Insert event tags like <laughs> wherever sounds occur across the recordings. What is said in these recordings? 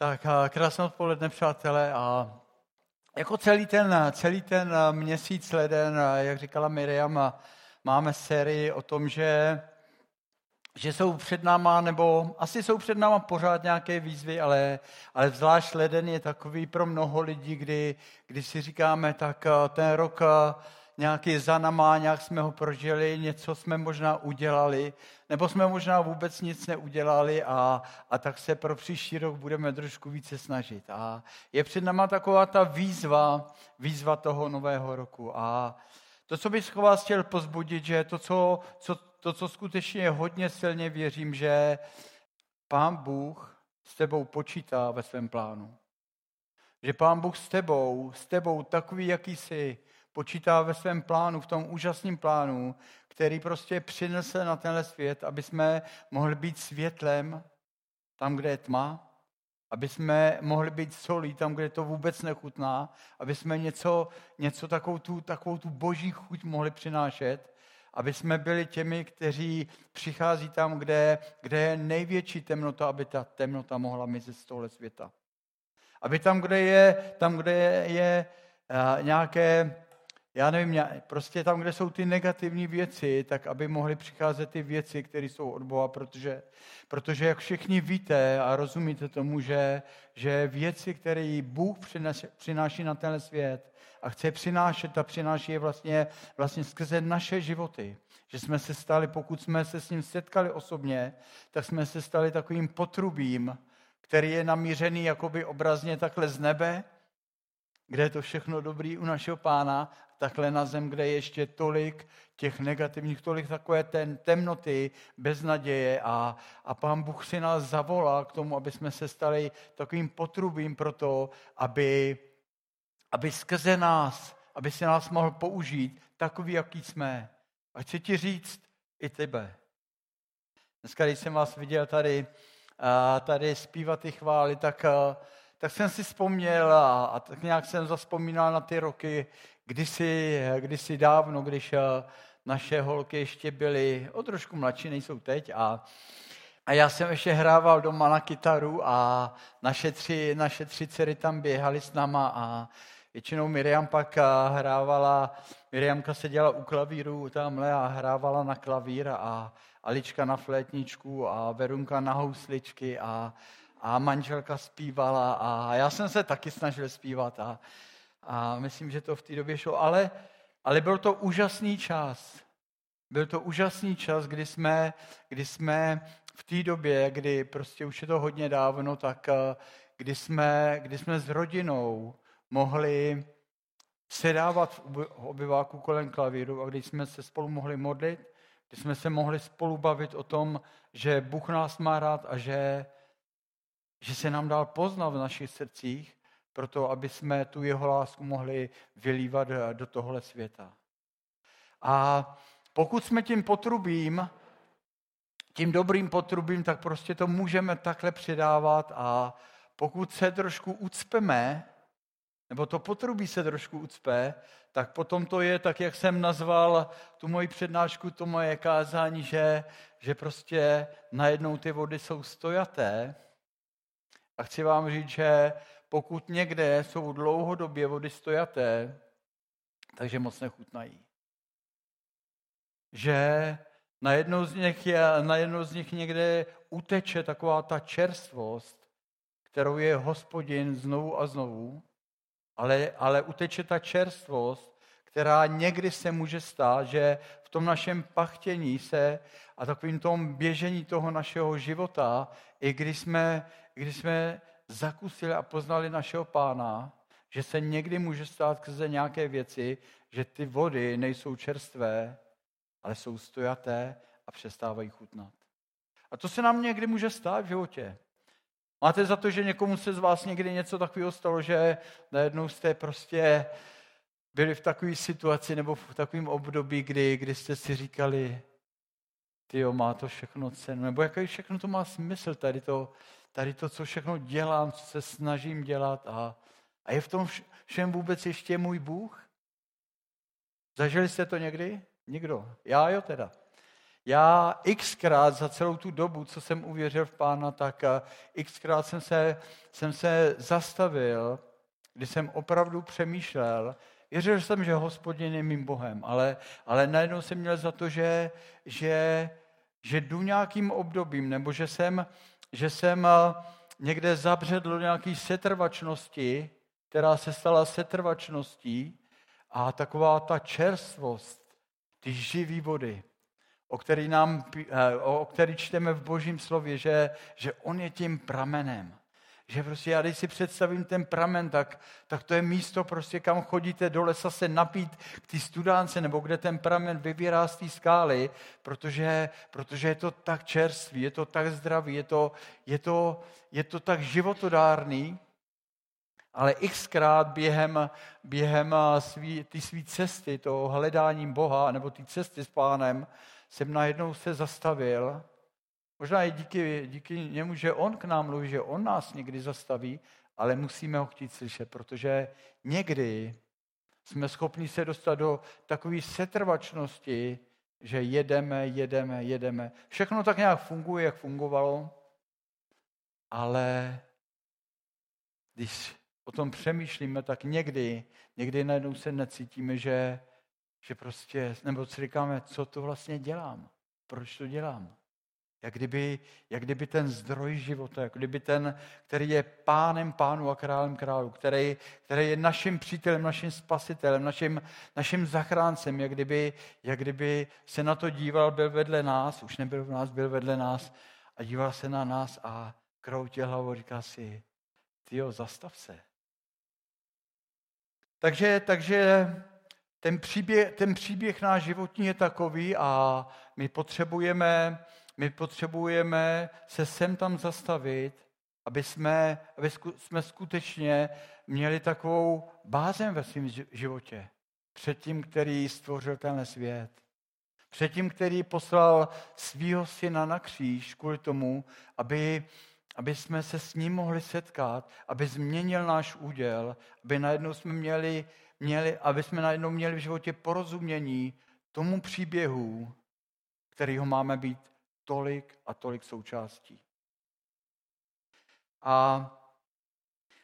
Tak krásné odpoledne, přátelé. A jako celý ten, celý ten měsíc leden, jak říkala Miriam, máme sérii o tom, že, že jsou před náma, nebo asi jsou před náma pořád nějaké výzvy, ale, ale zvlášť leden je takový pro mnoho lidí, kdy, kdy si říkáme, tak ten rok nějaký za nama, nějak jsme ho prožili, něco jsme možná udělali, nebo jsme možná vůbec nic neudělali a, a tak se pro příští rok budeme trošku více snažit. A je před náma taková ta výzva, výzva toho nového roku. A to, co bych vás chtěl pozbudit, že to, co, co, to, co skutečně hodně silně věřím, že Pán Bůh s tebou počítá ve svém plánu. Že Pán Bůh s tebou, s tebou takový, jaký jsi, počítá ve svém plánu, v tom úžasném plánu, který prostě přinese na tenhle svět, aby jsme mohli být světlem tam, kde je tma, aby jsme mohli být solí tam, kde to vůbec nechutná, aby jsme něco, něco takovou, tu, takovou tu boží chuť mohli přinášet, aby jsme byli těmi, kteří přichází tam, kde, kde je největší temnota, aby ta temnota mohla mizet z tohle světa. Aby tam, kde je, tam, kde je, je uh, nějaké já nevím, prostě tam, kde jsou ty negativní věci, tak aby mohly přicházet ty věci, které jsou od Boha, protože, protože jak všichni víte a rozumíte tomu, že, že věci, které Bůh přináší na ten svět a chce přinášet a přináší je vlastně, vlastně skrze naše životy. Že jsme se stali, pokud jsme se s ním setkali osobně, tak jsme se stali takovým potrubím, který je namířený jakoby obrazně takhle z nebe, kde je to všechno dobrý u našeho pána takhle na zem, kde je ještě tolik těch negativních, tolik takové ten temnoty, beznaděje a, a pán Bůh si nás zavolal k tomu, aby jsme se stali takovým potrubím pro to, aby, aby skrze nás, aby si nás mohl použít takový, jaký jsme. A chci ti říct i tebe. Dneska, když jsem vás viděl tady, tady zpívat ty chvály, tak, tak jsem si vzpomněl a, a tak nějak jsem zaspomínal na ty roky, kdysi, kdysi dávno, když eh, naše holky ještě byly o trošku mladší, nejsou teď, a, a já jsem ještě hrával doma na kytaru a naše tři, naše tři dcery tam běhaly s náma a většinou Miriam pak eh, hrávala, Miriamka seděla u klavíru tamhle a hrávala na klavír a Alička na flétničku a Verunka na housličky a, a manželka zpívala a já jsem se taky snažil zpívat a, a myslím, že to v té době šlo, ale, ale byl to úžasný čas. Byl to úžasný čas, kdy jsme, kdy jsme v té době, kdy prostě už je to hodně dávno, tak eh, kdy jsme, kdy jsme s rodinou mohli sedávat v obyváku kolem klavíru a když jsme se spolu mohli modlit, kdy jsme se mohli spolu bavit o tom, že Bůh nás má rád a že, že se nám dal poznat v našich srdcích proto aby jsme tu jeho lásku mohli vylívat do tohle světa. A pokud jsme tím potrubím, tím dobrým potrubím, tak prostě to můžeme takhle předávat a pokud se trošku ucpeme, nebo to potrubí se trošku ucpe, tak potom to je tak, jak jsem nazval tu moji přednášku, to moje kázání, že, že prostě najednou ty vody jsou stojaté. A chci vám říct, že pokud někde jsou dlouhodobě vody stojaté, takže moc nechutnají. Že na jednou z nich, je, na jednou z nich někde uteče taková ta čerstvost, kterou je hospodin znovu a znovu, ale, ale uteče ta čerstvost, která někdy se může stát, že v tom našem pachtění se a takovým tom běžení toho našeho života, i když jsme, když jsme zakusili a poznali našeho pána, že se někdy může stát skrze nějaké věci, že ty vody nejsou čerstvé, ale jsou stojaté a přestávají chutnat. A to se nám někdy může stát v životě. Máte za to, že někomu se z vás někdy něco takového stalo, že najednou jste prostě byli v takové situaci nebo v takovém období, kdy, kdy jste si říkali, ty má to všechno cenu, nebo jaký všechno to má smysl, tady to, tady to, co všechno dělám, co se snažím dělat a, a je v tom všem vůbec ještě můj Bůh? Zažili jste to někdy? Nikdo. Já jo teda. já xkrát za celou tu dobu, co jsem uvěřil v pána, tak eh, xkrát jsem se, jsem se zastavil, kdy jsem opravdu přemýšlel, věřil jsem, že hospodin je mým Bohem, ale, ale najednou jsem měl za to, že, že, že jdu nějakým obdobím, nebo že jsem, že jsem eh, někde zabředl do nějaké setrvačnosti, která se stala setrvačností a taková ta čerstvost, ty živý vody, o který, nám, eh, o který čteme v božím slově, že, že on je tím pramenem. Že prostě já když si představím ten pramen, tak, tak to je místo, prostě, kam chodíte do lesa se napít k té studánce, nebo kde ten pramen vybírá z té skály, protože, protože je to tak čerstvý, je to tak zdravý, je to, je to, je to tak životodárný, ale xkrát během, během svý, ty svý cesty, toho hledáním Boha, nebo ty cesty s pánem, jsem najednou se zastavil. Možná i díky, díky němu, že on k nám mluví, že on nás někdy zastaví, ale musíme ho chtít slyšet, protože někdy jsme schopni se dostat do takové setrvačnosti, že jedeme, jedeme, jedeme. Všechno tak nějak funguje, jak fungovalo, ale když o tom přemýšlíme, tak někdy, někdy najednou se necítíme, že, že prostě, nebo si říkáme, co to vlastně dělám, proč to dělám. Jak kdyby, jak kdyby ten zdroj života, jak kdyby ten, který je pánem pánu a králem králu, který, který je naším přítelem, naším spasitelem, naším, naším zachráncem, jak kdyby, jak kdyby se na to díval, byl vedle nás, už nebyl v nás, byl vedle nás a díval se na nás a kroutil hlavou, říká si, ty jo, zastav se. Takže, takže ten příběh, ten příběh náš životní je takový a my potřebujeme, my potřebujeme se sem tam zastavit, aby jsme, aby jsme skutečně měli takovou bázem ve svém životě. Před tím, který stvořil tenhle svět. Před tím, který poslal svého syna na kříž kvůli tomu, aby, aby jsme se s ním mohli setkat, aby změnil náš úděl, aby najednou jsme měli měli, aby jsme najednou měli v životě porozumění tomu příběhu, kterýho máme být tolik a tolik součástí. A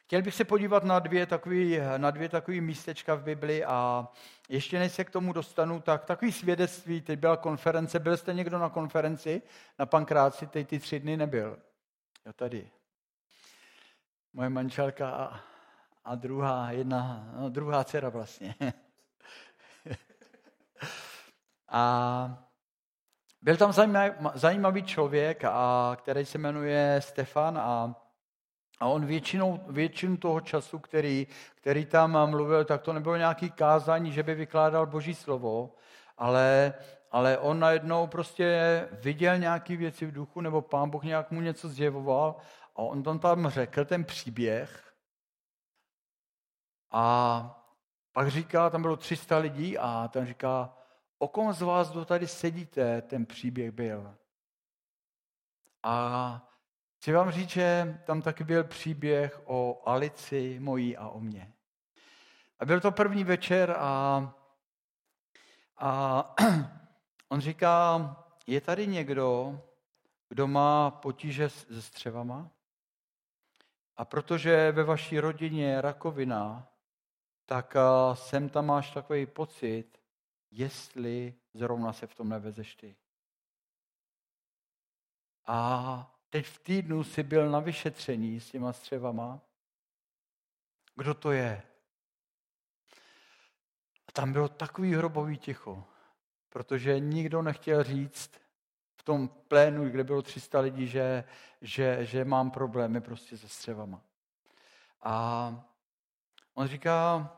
chtěl bych se podívat na dvě takový, na dvě takový místečka v Bibli a ještě než se k tomu dostanu, tak takový svědectví, teď byla konference, byl jste někdo na konferenci na Pankráci, teď ty tři dny nebyl. Jo, tady. Moje manželka a a druhá, jedna, no, druhá dcera vlastně. <laughs> a byl tam zajímavý člověk, a, který se jmenuje Stefan a, a on většinou, většinu toho času, který, který tam mluvil, tak to nebylo nějaký kázání, že by vykládal boží slovo, ale, ale on najednou prostě viděl nějaké věci v duchu, nebo pán Bůh nějak mu něco zjevoval a on tam tam řekl ten příběh. A pak říká, tam bylo 300 lidí a ten říká, o kom z vás, kdo tady sedíte, ten příběh byl. A chci vám říct, že tam taky byl příběh o Alici mojí a o mně. A byl to první večer a, a <clears throat> on říká, je tady někdo, kdo má potíže se střevama? A protože ve vaší rodině je rakovina, tak sem tam máš takový pocit, jestli zrovna se v tom nevezeš ty. A teď v týdnu si byl na vyšetření s těma střevama. Kdo to je? A tam bylo takový hrobový ticho, protože nikdo nechtěl říct v tom plénu, kde bylo 300 lidí, že, že, že mám problémy prostě se střevama. A On říká,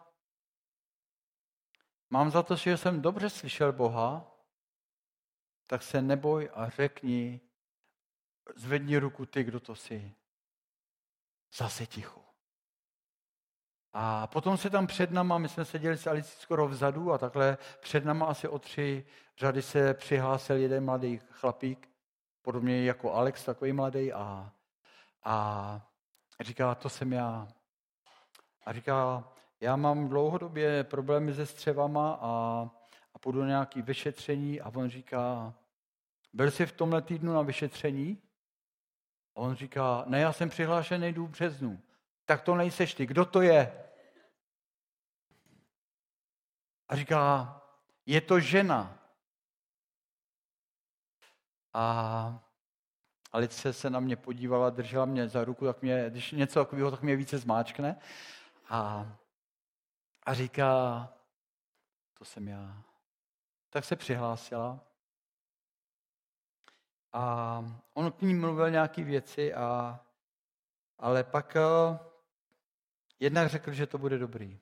mám za to, že jsem dobře slyšel Boha, tak se neboj a řekni, zvedni ruku ty, kdo to jsi. Zase ticho. A potom se tam před náma, my jsme seděli s Alicí skoro vzadu a takhle před náma asi o tři řady se přihlásil jeden mladý chlapík, podobně jako Alex, takový mladý a, a říká, to jsem já. A říká, já mám dlouhodobě problémy se střevama a, a půjdu na nějaké vyšetření a on říká, byl jsi v tomhle týdnu na vyšetření? A on říká, ne, já jsem přihlášený jdu v březnu. Tak to nejseš ty, kdo to je? A říká, je to žena. A Alice se na mě podívala, držela mě za ruku, tak mě, když něco takového, tak mě více zmáčkne. A, a říká, to jsem já. Tak se přihlásila. A on k ní mluvil nějaké věci, a, ale pak uh, jednak řekl, že to bude dobrý.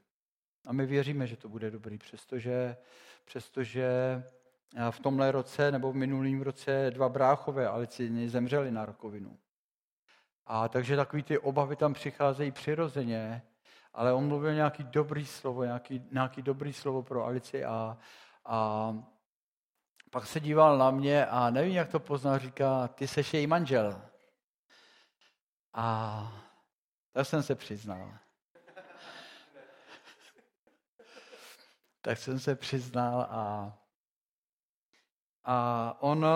A my věříme, že to bude dobrý, přestože, přestože v tomhle roce nebo v minulém roce dva bráchové Alicini zemřeli na rakovinu. A takže takový ty obavy tam přicházejí přirozeně, ale on mluvil nějaký dobrý slovo, nějaký, nějaký dobrý slovo pro Alici a, a pak se díval na mě a nevím, jak to poznal, říká, ty seš její manžel. A tak jsem se přiznal. tak jsem se přiznal a, a on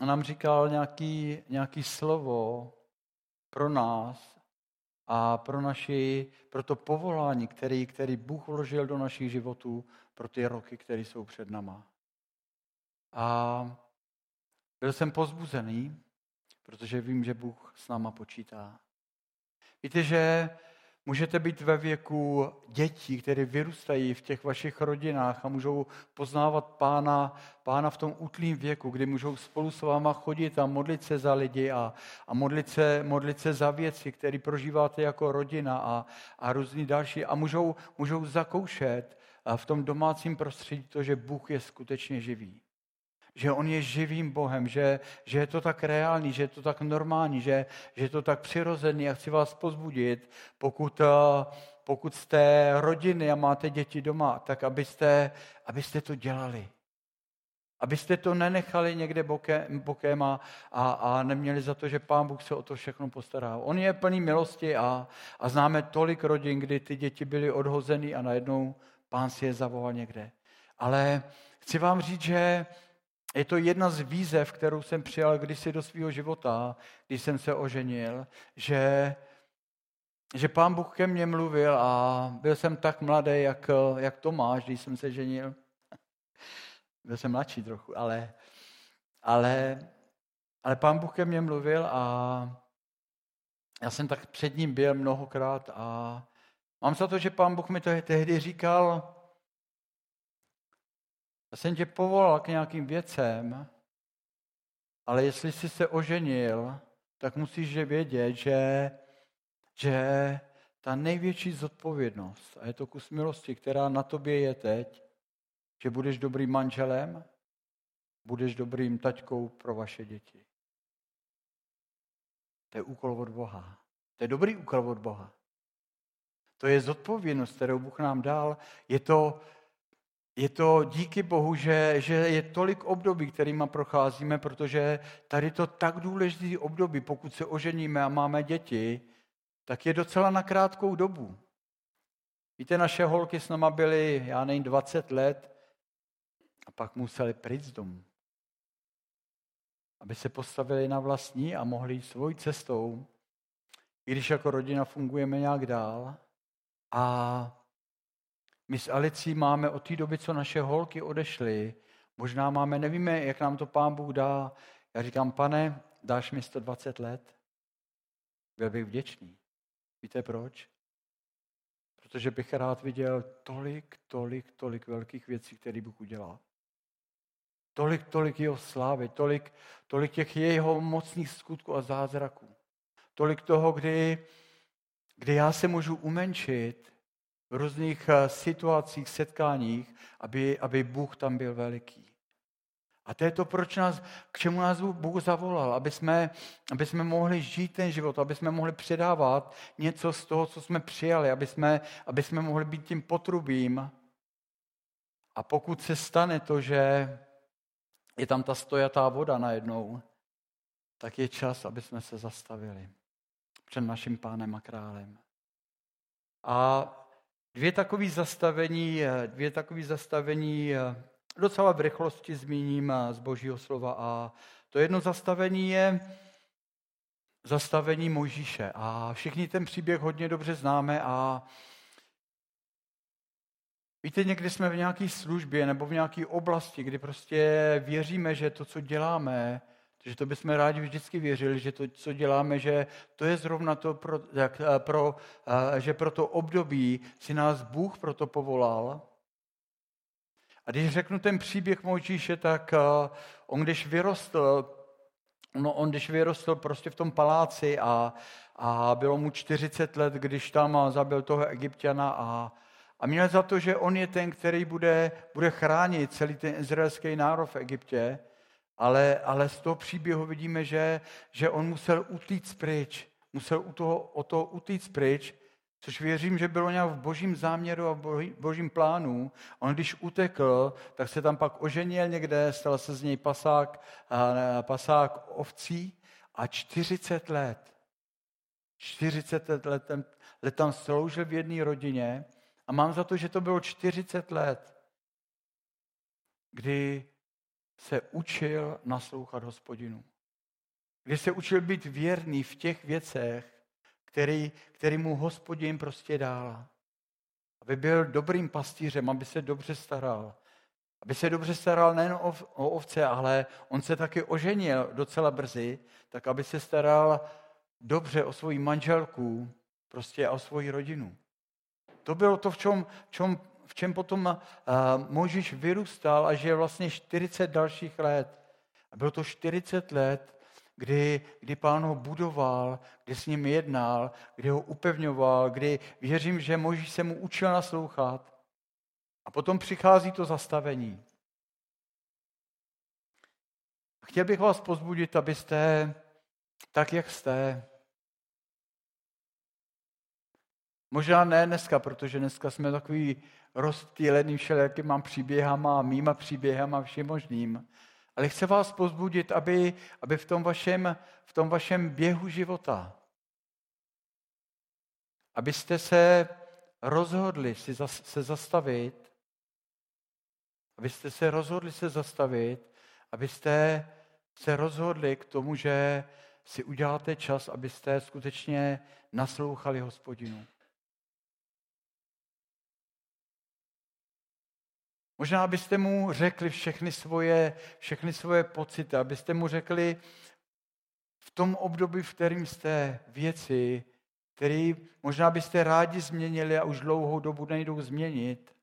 nám říkal nějaký, nějaký slovo pro nás a pro, naši, pro to povolání, který, který Bůh vložil do našich životů pro ty roky, které jsou před náma. A byl jsem pozbuzený, protože vím, že Bůh s náma počítá. Víte, že Můžete být ve věku dětí, které vyrůstají v těch vašich rodinách a můžou poznávat pána, pána v tom útlým věku, kdy můžou spolu s váma chodit a modlit se za lidi a, a modlit, se, modlit se za věci, které prožíváte jako rodina a, a různý další. A můžou, můžou zakoušet v tom domácím prostředí to, že Bůh je skutečně živý že on je živým Bohem, že, že je to tak reálný, že je to tak normální, že, že je to tak přirozený. A chci vás pozbudit, pokud, eh, pokud jste rodiny a máte děti doma, tak abyste, abyste to dělali. Abyste to nenechali někde bokem, bokem a, a, a neměli za to, že Pán Bůh se o to všechno postará. On je plný milosti a, a známe tolik rodin, kdy ty děti byly odhozeny a najednou Pán si je zavolal někde. Ale chci vám říct, že je to jedna z výzev, kterou jsem přijal kdysi do svého života, když jsem se oženil, že, že pán Bůh ke mně mluvil a byl jsem tak mladý, jak, jak Tomáš, když jsem se ženil. <laughs> Byl jsem mladší trochu, ale, ale, ale pán Bůh ke mně mluvil a já jsem tak před ním byl mnohokrát a mám za to, že pán Bůh mi to tehdy říkal, já jsem tě povolal k nějakým věcem, ale jestli jsi se oženil, tak musíš vědět, že, že ta největší zodpovědnost, a je to kus milosti, která na tobě je teď, že budeš dobrým manželem, budeš dobrým taťkou pro vaše děti. To je úkol od Boha. To je dobrý úkol od Boha. To je zodpovědnost, kterou Bůh nám dal. Je to, je to díky Bohu, že, že je tolik období, kterýma procházíme, protože tady to tak důležitý období, pokud se oženíme a máme děti, tak je docela na krátkou dobu. Víte, naše holky s náma byly, já nevím, 20 let a pak museli pryč z domu. Aby se postavili na vlastní a mohli jít svojí cestou, i když jako rodina fungujeme nějak dál. A my s Alicí máme od té doby, co naše holky odešly, možná máme, nevíme, jak nám to pán Bůh dá. Já říkám, pane, dáš mi 120 let? Byl bych vděčný. Víte proč? Protože bych rád viděl tolik, tolik, tolik velkých věcí, které Bůh udělal. Tolik, tolik jeho slávy, tolik, tolik těch jeho mocných skutků a zázraků. Tolik toho, kdy, kdy já se můžu umenšit v různých eh, situacích, setkáních, aby, aby Bůh tam byl veliký. A to je to, proč nás, k čemu nás Bůh zavolal, aby jsme, aby jsme mohli žít ten život, aby jsme mohli předávat něco z toho, co jsme přijali, aby jsme, aby jsme mohli být tím potrubím. A pokud se stane to, že je tam ta stojatá voda najednou, tak je čas, aby jsme se zastavili před naším pánem a králem. A Dvě takové zastavení, dvě takové zastavení docela v rychlosti zmíním z božího slova. A to jedno zastavení je zastavení Mojžíše. A všichni ten příběh hodně dobře známe a Víte, někdy jsme v nějaké službě nebo v nějaké oblasti, kdy prostě věříme, že to, co děláme, že to bychom rádi vždycky věřili, že to, co děláme, že to je zrovna to, pro, jak, eh, pro, eh, že pro to období si nás Bůh proto povolal. A když řeknu ten příběh Mojžíše, tak eh, on když vyrostl, no, on když vyrostl prostě v tom paláci a, a bylo mu 40 let, když tam zabil toho egyptiana a, a měl za to, že on je ten, který bude, bude chránit celý ten izraelský národ v Egyptě, ale, ale z toho příběhu vidíme, že, že on musel utíct pryč. Musel u toho, o to utíct pryč, což věřím, že bylo nějak v božím záměru a v božím plánu. On když utekl, tak se tam pak oženil někde, stal se z něj pasák, pasák ovcí a 40 let, 40 let, let tam sloužil v jedné rodině a mám za to, že to bylo 40 let, kdy se učil naslouchat hospodinu. Kdy se učil být věrný v těch věcech, který, který mu hospodin prostě dál. Aby byl dobrým pastýřem, aby se dobře staral. Aby se dobře staral nejen o, o ovce, ale on se taky oženil docela brzy, tak aby se staral dobře o svoji manželku, prostě a o svoji rodinu. To bylo to, v čem, v čem, v čem potom uh, Možíš vyrůstal a žil vlastně 40 dalších let. A bylo to 40 let, kdy, kdy pán ho budoval, kdy s ním jednal, kdy ho upevňoval, kdy věřím, že Možíš se mu učil naslouchat. A potom přichází to zastavení. Chtěl bych vás pozbudit, abyste tak, jak jste, Možná ne dneska, protože dneska jsme takový rozptýlený všelijakýma příběhama, mýma příběhama, všem možným. Ale chci vás pozbudit, aby, aby v, tom vašem, v tom vašem běhu života, abyste se rozhodli si zas, se zastavit, abyste se rozhodli se zastavit, abyste se rozhodli k tomu, že si uděláte čas, abyste skutečně naslouchali hospodinu. Možná byste mu řekli všechny svoje, všechny svoje pocity, abyste mu řekli v tom období, v kterým jste věci, které možná byste rádi změnili a už dlouhou dobu nejdou změnit,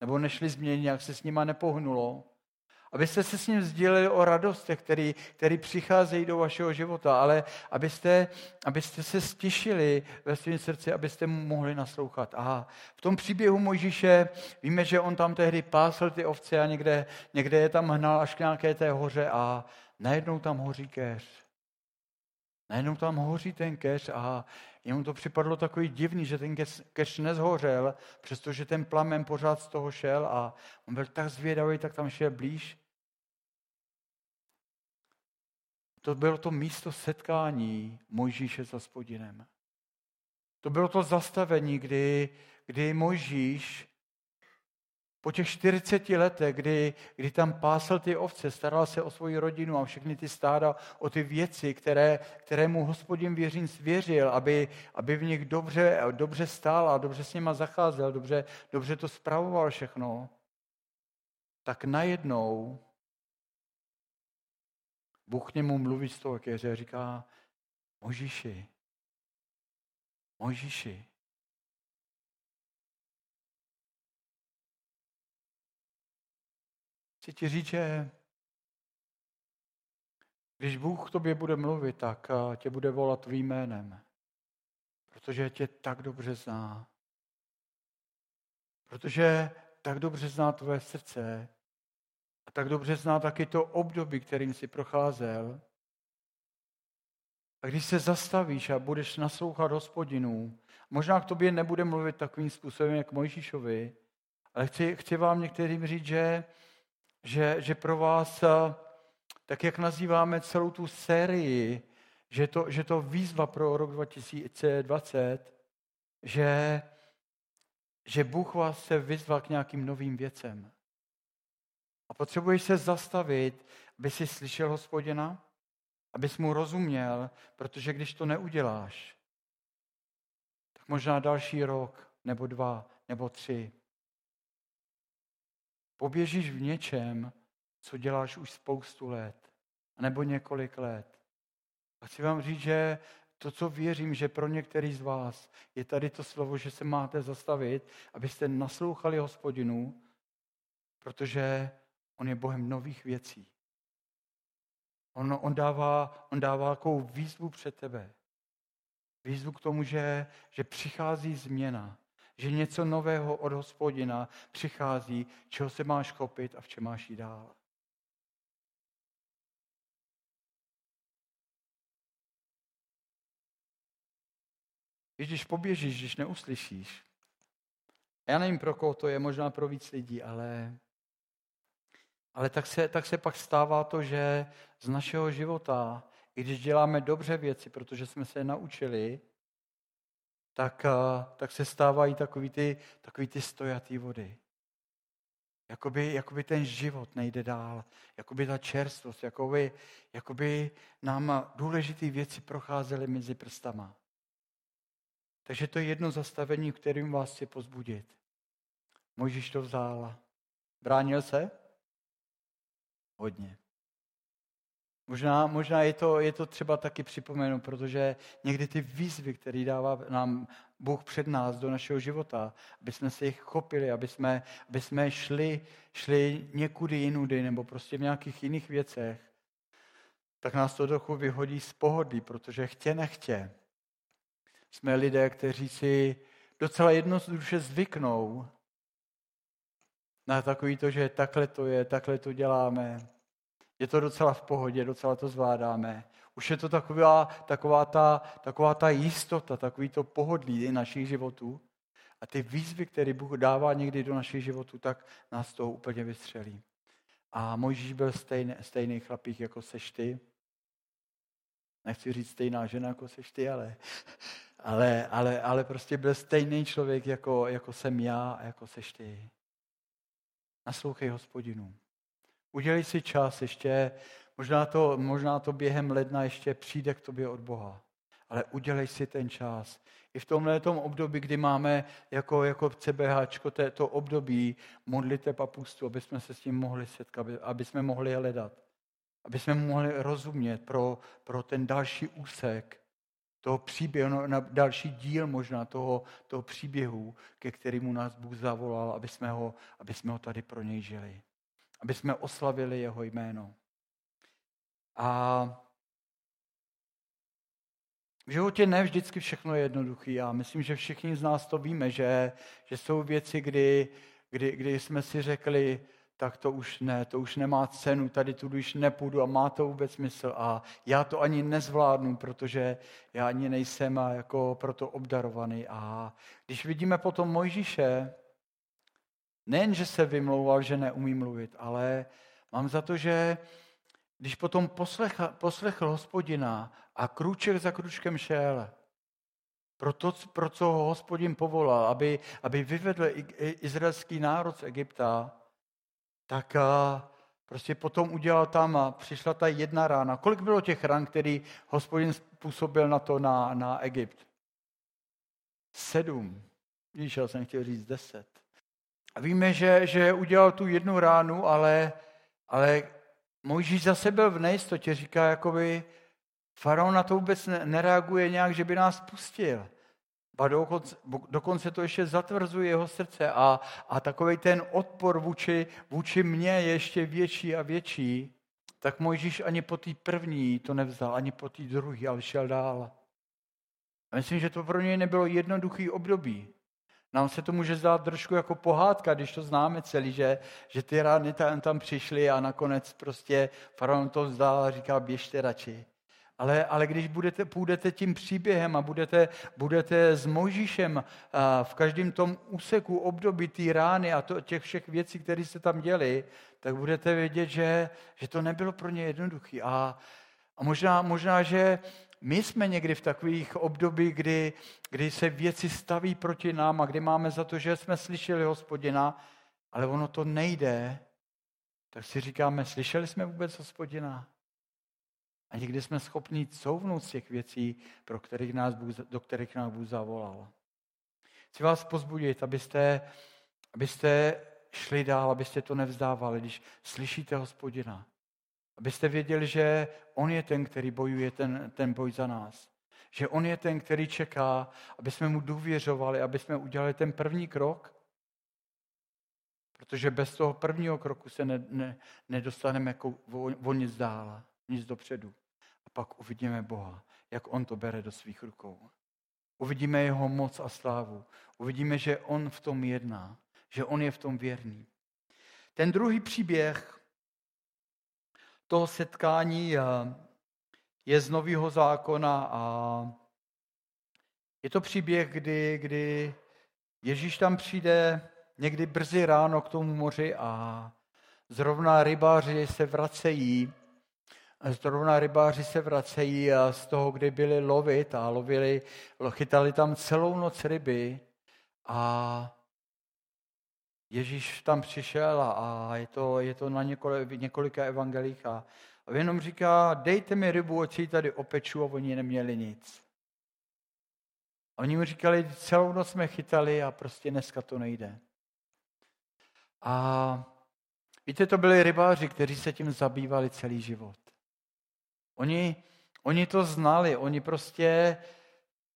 nebo nešli změnit, jak se s nima nepohnulo abyste se s ním sdíleli o radostech, který, který přicházejí do vašeho života, ale abyste, abyste se stišili ve svém srdci, abyste mu mohli naslouchat. A v tom příběhu Mojžíše víme, že on tam tehdy pásl ty ovce a někde, někde je tam hnal až k nějaké té hoře a najednou tam hoří keř. Najednou tam hoří ten keř a jemu to připadlo takový divný, že ten keř nezhořel, přestože ten plamen pořád z toho šel a on byl tak zvědavý, tak tam šel blíž To bylo to místo setkání Mojžíše s hospodinem. To bylo to zastavení, kdy, kdy Mojžíš po těch 40 letech, kdy, kdy tam pásal ty ovce, staral se o svoji rodinu a všechny ty stáda, o ty věci, které, které mu hospodin věřín svěřil, aby, aby v nich dobře, dobře stál a dobře s nima zacházel, dobře, dobře to spravoval všechno, tak najednou Bůh k němu mluví z toho keře a říká, Možíši, Možíši, chci ti říct, že když Bůh k tobě bude mluvit, tak eh, tě bude volat tvým jménem, protože tě tak dobře zná. Protože tak dobře zná tvoje srdce, tak dobře zná taky to období, kterým si procházel. A když se zastavíš a budeš naslouchat hospodinu, možná k tobě nebude mluvit takovým způsobem, jak Mojžíšovi, ale chci, chci vám některým říct, že, že, že pro vás, tak jak nazýváme celou tu sérii, že to, že to výzva pro rok 2020, že, že Bůh vás se vyzval k nějakým novým věcem. Potřebuješ se zastavit, aby si slyšel hospodina, abys mu rozuměl, protože když to neuděláš, tak možná další rok, nebo dva, nebo tři, poběžíš v něčem, co děláš už spoustu let, nebo několik let. A chci vám říct, že to, co věřím, že pro některý z vás je tady to slovo, že se máte zastavit, abyste naslouchali hospodinu, protože on je Bohem nových věcí. On, on, dává, on dává takovou výzvu před tebe. Výzvu k tomu, že, že přichází změna, že něco nového od hospodina přichází, čeho se máš chopit a v čem máš jít dál. Když poběžíš, když neuslyšíš, já nevím, pro koho to je, možná pro víc lidí, ale, ale tak, se, tak se pak stává to, že z našeho života, i když děláme dobře věci, protože jsme se je naučili, tak, eh, tak se stávají takový ty, takový ty stojatý vody. Jakoby, jakoby ten život nejde dál, jakoby ta čerstvost, jakoby, jakoby nám důležité věci procházely mezi prstama. Takže to je jedno zastavení, kterým vás chci pozbudit. Možíš to vzal. Bránil se? Hodně. Možná, možná je, to, je to třeba taky připomenout, protože někdy ty výzvy, které dává nám Bůh před nás do našeho života, aby jsme se jich chopili, aby jsme, aby jsme šli, šli někudy jinudy nebo prostě v nějakých jiných věcech, tak nás to trochu vyhodí z pohodlí, protože chtě nechtě. Jsme lidé, kteří si docela jednoduše zvyknou na takový to, že takhle to je, takhle to děláme, je to docela v pohodě, docela to zvládáme. Už je to taková, taková, ta, taková ta jistota, takový to pohodlí našich životů. A ty výzvy, které Bůh dává někdy do našich životů, tak nás toho úplně vystřelí. A Mojžíš byl stejný, stejný chlapík, jako seš ty. Nechci říct stejná žena, jako seš ty, ale, ale, ale, ale prostě byl stejný člověk, jako, jako jsem já a jako seš ty. Naslouchej hospodinu. Udělej si čas ještě, možná to, možná to během ledna ještě přijde k tobě od Boha, ale udělej si ten čas. I v tomhle tom období, kdy máme jako, jako CBH, to období modliteb a aby jsme se s tím mohli setkat, aby, aby jsme mohli hledat, aby jsme mohli rozumět pro, pro ten další úsek toho příběhu, no, na další díl možná toho, toho příběhu, ke kterému nás Bůh zavolal, aby jsme ho, aby jsme ho tady pro něj žili aby jsme oslavili jeho jméno. A v životě ne vždycky všechno je jednoduché. Já myslím, že všichni z nás to víme, že, že jsou věci, kdy, kdy, kdy jsme si řekli, tak to už ne, to už nemá cenu, tady tu už nepůjdu a má to vůbec smysl a já to ani nezvládnu, protože já ani nejsem jako proto obdarovaný. A když vidíme potom Mojžíše, Nejen, že se vymlouval, že neumí mluvit, ale mám za to, že když potom poslechl, poslechl hospodina a krůček za krůčkem šel, pro, to, pro co ho hospodin povolal, aby, aby vyvedl izraelský národ z Egypta, tak prostě potom udělal tam a přišla ta jedna rána. Kolik bylo těch ran, který hospodin způsobil na to, na, na Egypt? Sedm. Víš, já jsem chtěl říct deset. A víme, že, že udělal tu jednu ránu, ale, ale Mojžíš zase byl v nejistotě, říká, jakoby faraon na to vůbec nereaguje nějak, že by nás pustil. A dokonce, dokonce to ještě zatvrzuje jeho srdce a, a takový ten odpor vůči, vůči mně je ještě větší a větší, tak Mojžíš ani po té první to nevzal, ani po té druhé, ale šel dál. A myslím, že to pro něj nebylo jednoduchý období. Nám se to může zdát trošku jako pohádka, když to známe celý, že, že ty rány tam, tam přišly a nakonec prostě faraon to vzdal a říkal, běžte radši. Ale, ale když budete, půjdete tím příběhem a budete, budete s Mojžíšem v každém tom úseku období té rány a to, těch všech věcí, které se tam děli, tak budete vědět, že, že to nebylo pro ně jednoduché. A, a možná, možná, že my jsme někdy v takových období, kdy, kdy se věci staví proti nám a kdy máme za to, že jsme slyšeli hospodina, ale ono to nejde tak si říkáme, slyšeli jsme vůbec hospodina? A někdy jsme schopni couvnout z těch věcí, pro kterých nás Bůh, do kterých nás Bůh zavolal. Chci vás pozbudit, abyste, abyste šli dál, abyste to nevzdávali, když slyšíte hospodina. Abyste věděli, že on je ten, který bojuje ten, ten boj za nás. Že on je ten, který čeká, aby jsme mu důvěřovali, aby jsme udělali ten první krok, protože bez toho prvního kroku se ne, ne, nedostaneme jako o, nic dál, nic dopředu. A pak uvidíme Boha, jak on to bere do svých rukou. Uvidíme jeho moc a slávu. Uvidíme, že on v tom jedná, že on je v tom věrný. Ten druhý příběh toho setkání eh, je z Nového zákona a je to příběh, kdy, kdy Ježíš tam přijde někdy brzy ráno k tomu moři a zrovna rybáři se vracejí Zrovna rybáři se vracejí z toho, kde byli lovit a lovili, chytali tam celou noc ryby a Ježíš tam přišel a, je, to, je to na několik, několika evangelích a, a jenom říká, dejte mi rybu, si tady opeču a oni neměli nic. Oni mu říkali, celou noc jsme chytali a prostě dneska to nejde. A víte, to byli rybáři, kteří se tím zabývali celý život. Oni, oni to znali, oni prostě,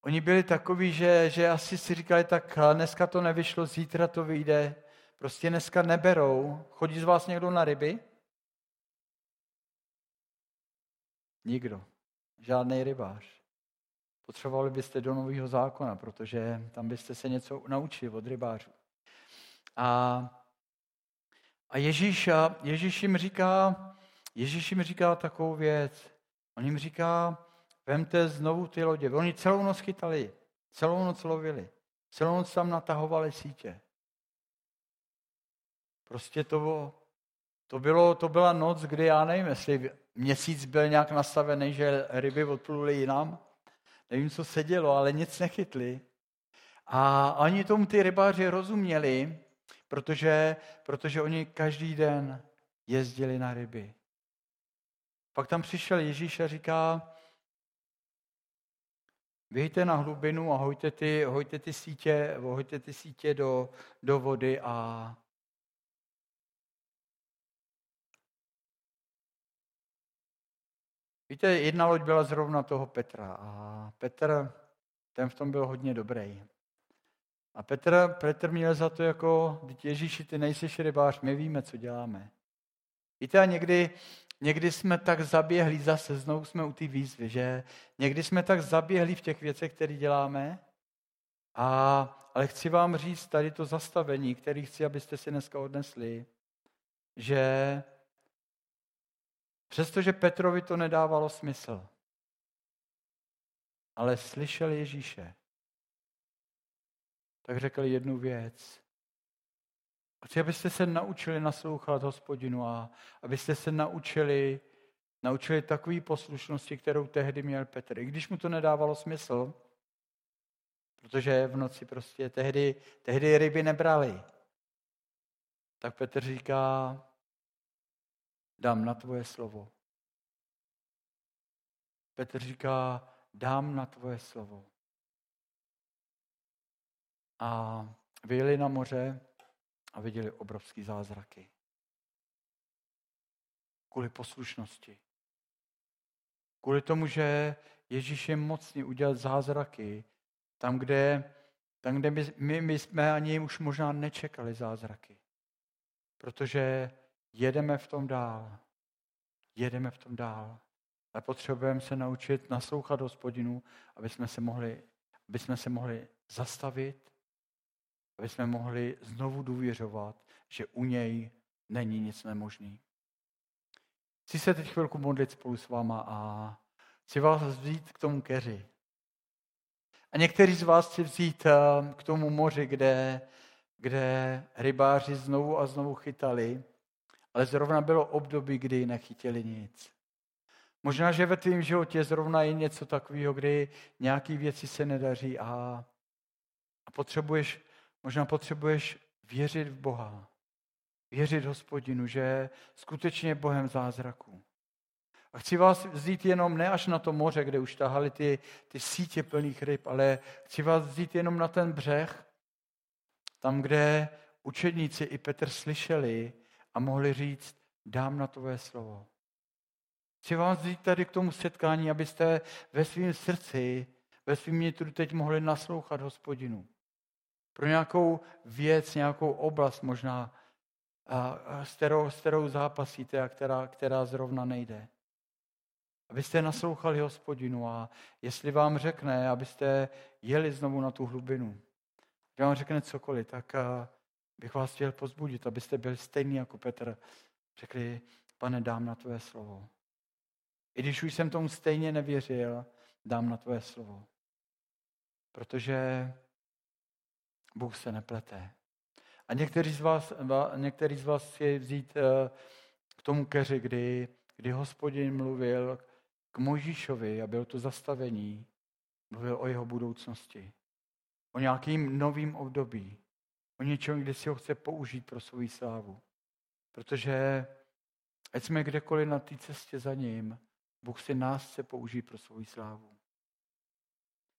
oni byli takoví, že, že asi si říkali, tak dneska to nevyšlo, zítra to vyjde, prostě dneska neberou. Chodí z vás někdo na ryby? Nikdo. Žádný rybář. Potřebovali byste do nového zákona, protože tam byste se něco naučili od rybářů. A, a Ježíš, Ježíš jim říká, Ježíš jim říká takovou věc. On jim říká, vemte znovu ty lodě. Oni celou noc chytali, celou noc lovili, celou noc tam natahovali sítě. Prostě to bylo, to, bylo, to byla noc, kdy já nevím, jestli měsíc byl nějak nastavený, že ryby odpluly jinam. Nevím, co se dělo, ale nic nechytli. A ani tomu ty rybáři rozuměli, protože, protože oni každý den jezdili na ryby. Pak tam přišel Ježíš a říká, vyjďte na hlubinu a hojte ty, hojte ty sítě, hojte ty sítě do, do vody a Víte, jedna loď byla zrovna toho Petra a Petr, ten v tom byl hodně dobrý. A Petr, Petr měl za to jako, Ježíši, ty nejsi rybář, my víme, co děláme. Víte, a někdy někdy jsme tak zaběhli, zase znovu jsme u té výzvy, že někdy jsme tak zaběhli v těch věcech, které děláme, a, ale chci vám říct tady to zastavení, který chci, abyste si dneska odnesli, že přestože Petrovi to nedávalo smysl, ale slyšel Ježíše, tak řekl jednu věc. Chci, abyste se naučili naslouchat hospodinu a abyste se naučili, naučili takové poslušnosti, kterou tehdy měl Petr. I když mu to nedávalo smysl, protože v noci prostě tehdy, tehdy ryby nebrali. Tak Petr říká, dám na tvoje slovo. Petr říká, dám na tvoje slovo. A vyjeli na moře a viděli obrovský zázraky. Kvůli poslušnosti. Kvůli tomu, že Ježíš je mocný udělat zázraky tam, kde, tam, kde my, my, my jsme ani už možná nečekali zázraky. Protože jedeme v tom dál. Jedeme v tom dál. Ale potřebujeme se naučit naslouchat hospodinu, aby jsme se mohli, aby jsme se mohli zastavit aby jsme mohli znovu důvěřovat, že u něj není nic nemožný. Chci se teď chvilku modlit spolu s váma a chci vás vzít k tomu keři. A někteří z vás chci vzít eh, k tomu moři, kde, kde rybáři znovu a znovu chytali, ale zrovna bylo období, kdy nechytili nic. Možná, že ve tvém životě zrovna je něco takového, kdy nějaké věci se nedaří a, a potřebuješ Možná potřebuješ věřit v Boha. Věřit hospodinu, že je skutečně Bohem zázraků. A chci vás vzít jenom ne až na to moře, kde už tahali ty, ty sítě plných ryb, ale chci vás vzít jenom na ten břeh, tam, kde učedníci i Petr slyšeli a mohli říct, dám na tvoje slovo. Chci vás vzít tady k tomu setkání, abyste ve svém srdci, ve svém nitru teď mohli naslouchat hospodinu. Pro nějakou věc, nějakou oblast možná, s kterou, s kterou zápasíte a která, která zrovna nejde. Abyste naslouchali hospodinu a jestli vám řekne, abyste jeli znovu na tu hlubinu, když vám řekne cokoliv, tak bych vás chtěl pozbudit, abyste byli stejní jako Petr. Řekli, pane, dám na tvoje slovo. I když už jsem tomu stejně nevěřil, dám na tvoje slovo. Protože Bůh se neplete. A někteří z vás, někteří z vás chci vzít eh, k tomu keři, kdy, kdy hospodin mluvil k Možíšovi a byl to zastavení, mluvil o jeho budoucnosti, o nějakým novým období, o něčem, kde si ho chce použít pro svou slávu. Protože ať jsme kdekoliv na té cestě za ním, Bůh si nás chce použít pro svou slávu.